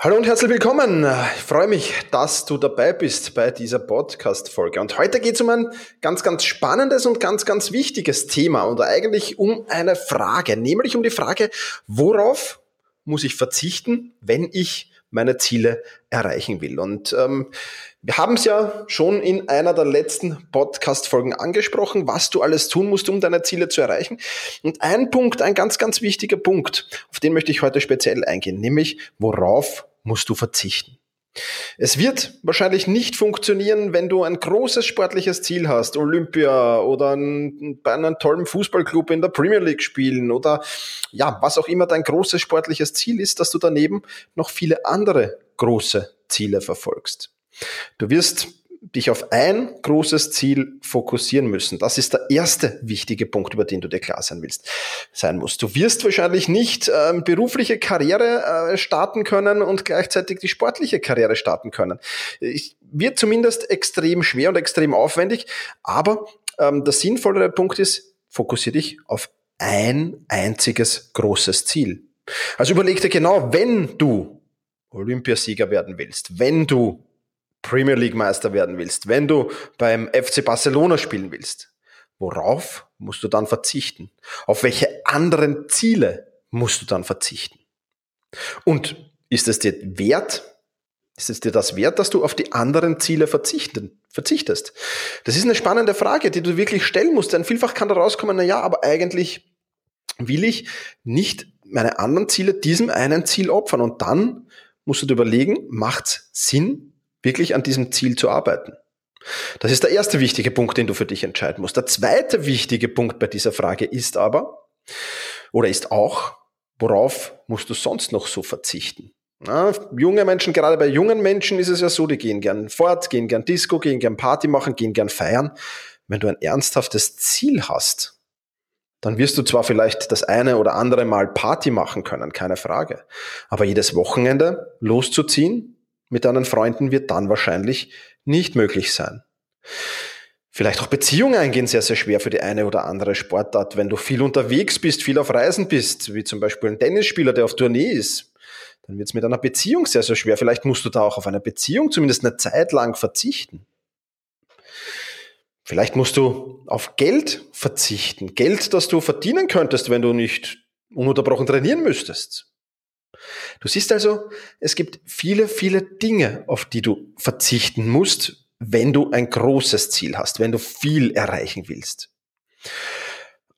Hallo und herzlich willkommen. Ich freue mich, dass du dabei bist bei dieser Podcast-Folge. Und heute geht es um ein ganz, ganz spannendes und ganz, ganz wichtiges Thema und eigentlich um eine Frage, nämlich um die Frage, worauf muss ich verzichten, wenn ich meine Ziele erreichen will. Und ähm, wir haben es ja schon in einer der letzten Podcast-Folgen angesprochen, was du alles tun musst, um deine Ziele zu erreichen. Und ein Punkt, ein ganz, ganz wichtiger Punkt, auf den möchte ich heute speziell eingehen, nämlich worauf musst du verzichten. Es wird wahrscheinlich nicht funktionieren, wenn du ein großes sportliches Ziel hast, Olympia oder ein, bei einem tollen Fußballclub in der Premier League spielen oder ja, was auch immer dein großes sportliches Ziel ist, dass du daneben noch viele andere große Ziele verfolgst. Du wirst dich auf ein großes Ziel fokussieren müssen. Das ist der erste wichtige Punkt, über den du dir klar sein willst, sein musst. Du wirst wahrscheinlich nicht ähm, berufliche Karriere äh, starten können und gleichzeitig die sportliche Karriere starten können. Ich, wird zumindest extrem schwer und extrem aufwendig, aber ähm, der sinnvollere Punkt ist, fokussiere dich auf ein einziges großes Ziel. Also überleg dir genau, wenn du Olympiasieger werden willst, wenn du Premier League Meister werden willst, wenn du beim FC Barcelona spielen willst, worauf musst du dann verzichten? Auf welche anderen Ziele musst du dann verzichten? Und ist es dir wert? Ist es dir das wert, dass du auf die anderen Ziele verzichtest? Das ist eine spannende Frage, die du wirklich stellen musst, denn vielfach kann da rauskommen, na ja, aber eigentlich will ich nicht meine anderen Ziele diesem einen Ziel opfern. Und dann musst du dir überlegen, macht es Sinn, wirklich an diesem Ziel zu arbeiten. Das ist der erste wichtige Punkt, den du für dich entscheiden musst. Der zweite wichtige Punkt bei dieser Frage ist aber, oder ist auch, worauf musst du sonst noch so verzichten? Na, junge Menschen, gerade bei jungen Menschen ist es ja so, die gehen gern fort, gehen gern Disco, gehen gern Party machen, gehen gern feiern. Wenn du ein ernsthaftes Ziel hast, dann wirst du zwar vielleicht das eine oder andere Mal Party machen können, keine Frage. Aber jedes Wochenende loszuziehen, mit deinen Freunden wird dann wahrscheinlich nicht möglich sein. Vielleicht auch Beziehungen eingehen sehr, sehr schwer für die eine oder andere Sportart, wenn du viel unterwegs bist, viel auf Reisen bist, wie zum Beispiel ein Tennisspieler, der auf Tournee ist. Dann wird es mit einer Beziehung sehr, sehr schwer. Vielleicht musst du da auch auf eine Beziehung zumindest eine Zeit lang verzichten. Vielleicht musst du auf Geld verzichten. Geld, das du verdienen könntest, wenn du nicht ununterbrochen trainieren müsstest. Du siehst also, es gibt viele, viele Dinge, auf die du verzichten musst, wenn du ein großes Ziel hast, wenn du viel erreichen willst.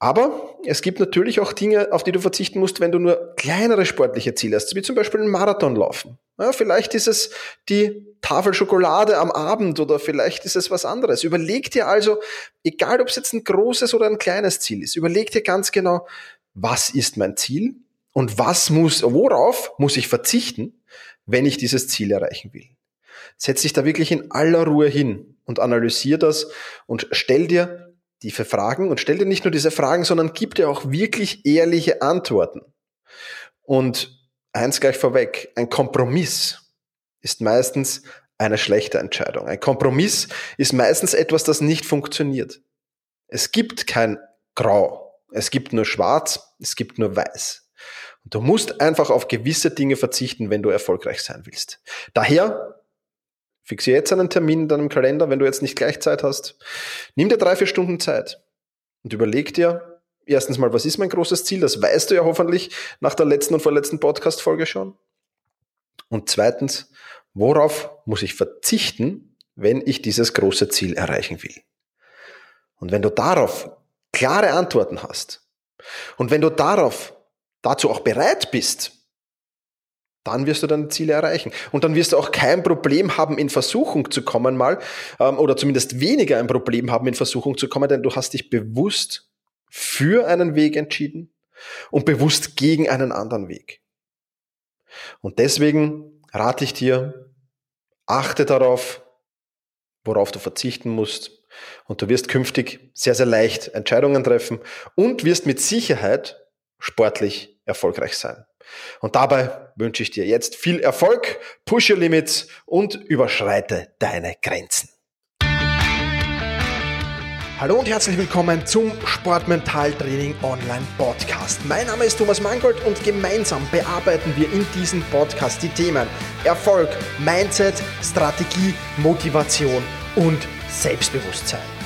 Aber es gibt natürlich auch Dinge, auf die du verzichten musst, wenn du nur kleinere sportliche Ziele hast, wie zum Beispiel einen Marathon laufen. Ja, vielleicht ist es die Tafel Schokolade am Abend oder vielleicht ist es was anderes. Überleg dir also, egal ob es jetzt ein großes oder ein kleines Ziel ist, überleg dir ganz genau, was ist mein Ziel und was muss, worauf muss ich verzichten, wenn ich dieses Ziel erreichen will? Setz dich da wirklich in aller Ruhe hin und analysier das und stell dir diese Fragen und stell dir nicht nur diese Fragen, sondern gib dir auch wirklich ehrliche Antworten. Und eins gleich vorweg, ein Kompromiss ist meistens eine schlechte Entscheidung. Ein Kompromiss ist meistens etwas, das nicht funktioniert. Es gibt kein Grau. Es gibt nur Schwarz. Es gibt nur Weiß. Und du musst einfach auf gewisse Dinge verzichten, wenn du erfolgreich sein willst. Daher fixiere jetzt einen Termin in deinem Kalender, wenn du jetzt nicht gleich Zeit hast. Nimm dir drei, vier Stunden Zeit und überleg dir erstens mal, was ist mein großes Ziel? Das weißt du ja hoffentlich nach der letzten und vorletzten Podcast-Folge schon. Und zweitens, worauf muss ich verzichten, wenn ich dieses große Ziel erreichen will? Und wenn du darauf klare Antworten hast und wenn du darauf dazu auch bereit bist, dann wirst du deine Ziele erreichen. Und dann wirst du auch kein Problem haben, in Versuchung zu kommen mal, ähm, oder zumindest weniger ein Problem haben, in Versuchung zu kommen, denn du hast dich bewusst für einen Weg entschieden und bewusst gegen einen anderen Weg. Und deswegen rate ich dir, achte darauf, worauf du verzichten musst. Und du wirst künftig sehr, sehr leicht Entscheidungen treffen und wirst mit Sicherheit sportlich erfolgreich sein. Und dabei wünsche ich dir jetzt viel Erfolg, push your limits und überschreite deine Grenzen. Hallo und herzlich willkommen zum Sportmentaltraining Online Podcast. Mein Name ist Thomas Mangold und gemeinsam bearbeiten wir in diesem Podcast die Themen Erfolg, Mindset, Strategie, Motivation und Selbstbewusstsein.